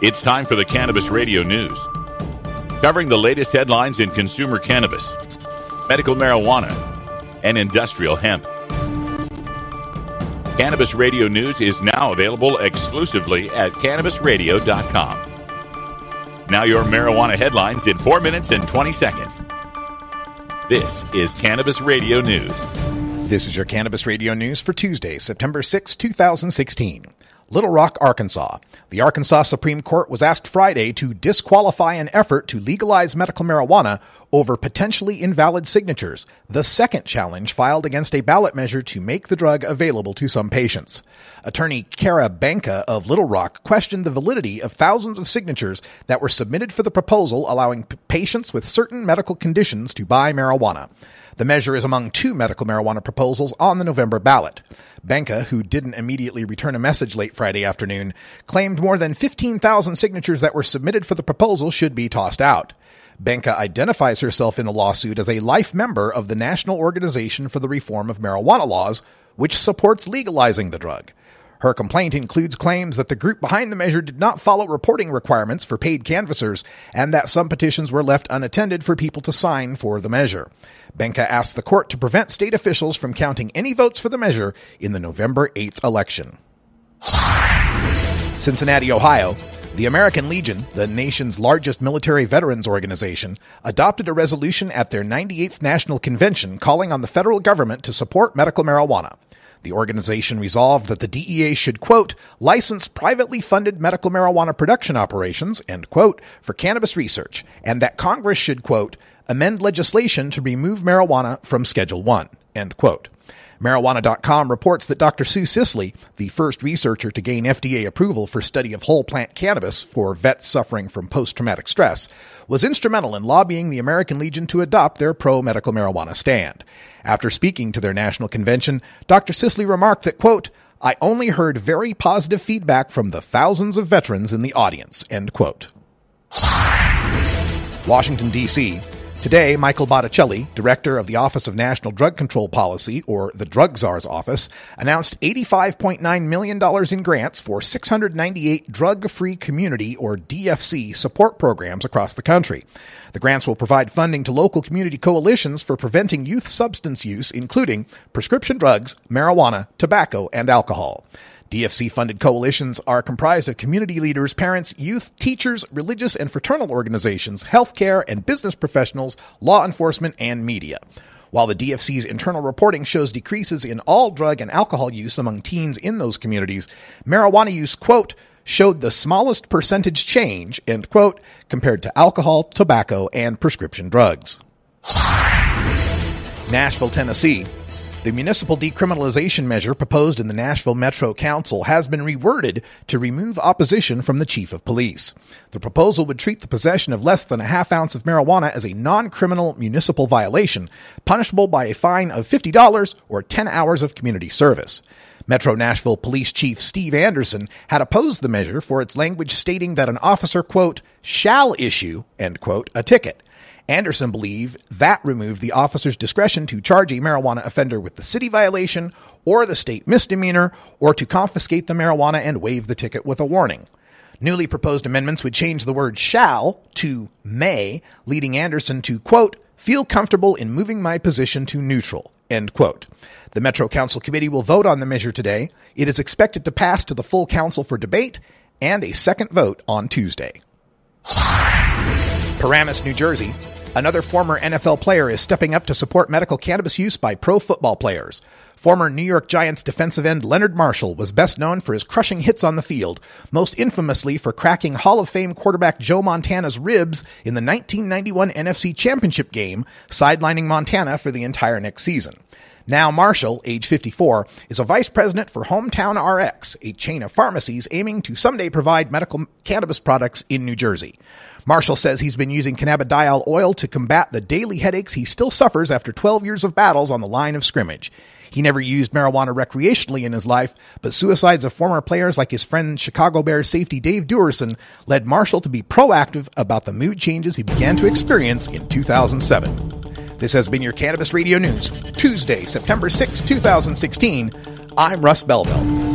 It's time for the Cannabis Radio News, covering the latest headlines in consumer cannabis, medical marijuana, and industrial hemp. Cannabis Radio News is now available exclusively at cannabisradio.com. Now, your marijuana headlines in 4 minutes and 20 seconds. This is Cannabis Radio News. This is your Cannabis Radio News for Tuesday, September 6, 2016. Little Rock, Arkansas. The Arkansas Supreme Court was asked Friday to disqualify an effort to legalize medical marijuana over potentially invalid signatures, the second challenge filed against a ballot measure to make the drug available to some patients. Attorney Kara Benca of Little Rock questioned the validity of thousands of signatures that were submitted for the proposal allowing p- patients with certain medical conditions to buy marijuana. The measure is among two medical marijuana proposals on the November ballot. Benca, who didn't immediately return a message late Friday afternoon, claimed more than 15,000 signatures that were submitted for the proposal should be tossed out. Benca identifies herself in the lawsuit as a life member of the National Organization for the Reform of Marijuana Laws, which supports legalizing the drug. Her complaint includes claims that the group behind the measure did not follow reporting requirements for paid canvassers and that some petitions were left unattended for people to sign for the measure. Benca asked the court to prevent state officials from counting any votes for the measure in the November 8th election. Cincinnati, Ohio. The American Legion, the nation's largest military veterans organization, adopted a resolution at their 98th National Convention calling on the federal government to support medical marijuana. The organization resolved that the DEA should, quote, license privately funded medical marijuana production operations, end quote, for cannabis research, and that Congress should, quote, amend legislation to remove marijuana from Schedule 1, end quote. Marijuana.com reports that Dr. Sue Sisley, the first researcher to gain FDA approval for study of whole plant cannabis for vets suffering from post-traumatic stress, was instrumental in lobbying the American Legion to adopt their pro-medical marijuana stand. After speaking to their national convention, Dr. Sisley remarked that, quote, I only heard very positive feedback from the thousands of veterans in the audience, end quote. Washington, D.C. Today, Michael Botticelli, director of the Office of National Drug Control Policy, or the Drug Czar's office, announced $85.9 million in grants for 698 drug free community, or DFC, support programs across the country. The grants will provide funding to local community coalitions for preventing youth substance use, including prescription drugs, marijuana, tobacco, and alcohol. DFC funded coalitions are comprised of community leaders, parents, youth, teachers, religious and fraternal organizations, healthcare and business professionals, law enforcement, and media. While the DFC's internal reporting shows decreases in all drug and alcohol use among teens in those communities, marijuana use, quote, showed the smallest percentage change, end quote, compared to alcohol, tobacco, and prescription drugs. Nashville, Tennessee. The municipal decriminalization measure proposed in the Nashville Metro Council has been reworded to remove opposition from the chief of police. The proposal would treat the possession of less than a half ounce of marijuana as a non-criminal municipal violation, punishable by a fine of $50 or 10 hours of community service. Metro Nashville Police Chief Steve Anderson had opposed the measure for its language stating that an officer, quote, shall issue, end quote, a ticket. Anderson believed that removed the officer's discretion to charge a marijuana offender with the city violation or the state misdemeanor or to confiscate the marijuana and waive the ticket with a warning. Newly proposed amendments would change the word shall to may, leading Anderson to, quote, feel comfortable in moving my position to neutral, end quote. The Metro Council Committee will vote on the measure today. It is expected to pass to the full council for debate and a second vote on Tuesday. Paramus, New Jersey. Another former NFL player is stepping up to support medical cannabis use by pro football players. Former New York Giants defensive end Leonard Marshall was best known for his crushing hits on the field, most infamously for cracking Hall of Fame quarterback Joe Montana's ribs in the 1991 NFC Championship game, sidelining Montana for the entire next season. Now Marshall, age 54, is a vice president for Hometown RX, a chain of pharmacies aiming to someday provide medical cannabis products in New Jersey. Marshall says he's been using cannabidiol oil to combat the daily headaches he still suffers after 12 years of battles on the line of scrimmage. He never used marijuana recreationally in his life, but suicides of former players like his friend Chicago Bears safety Dave Duerson led Marshall to be proactive about the mood changes he began to experience in 2007. This has been your Cannabis Radio News, Tuesday, September 6, 2016. I'm Russ Belville.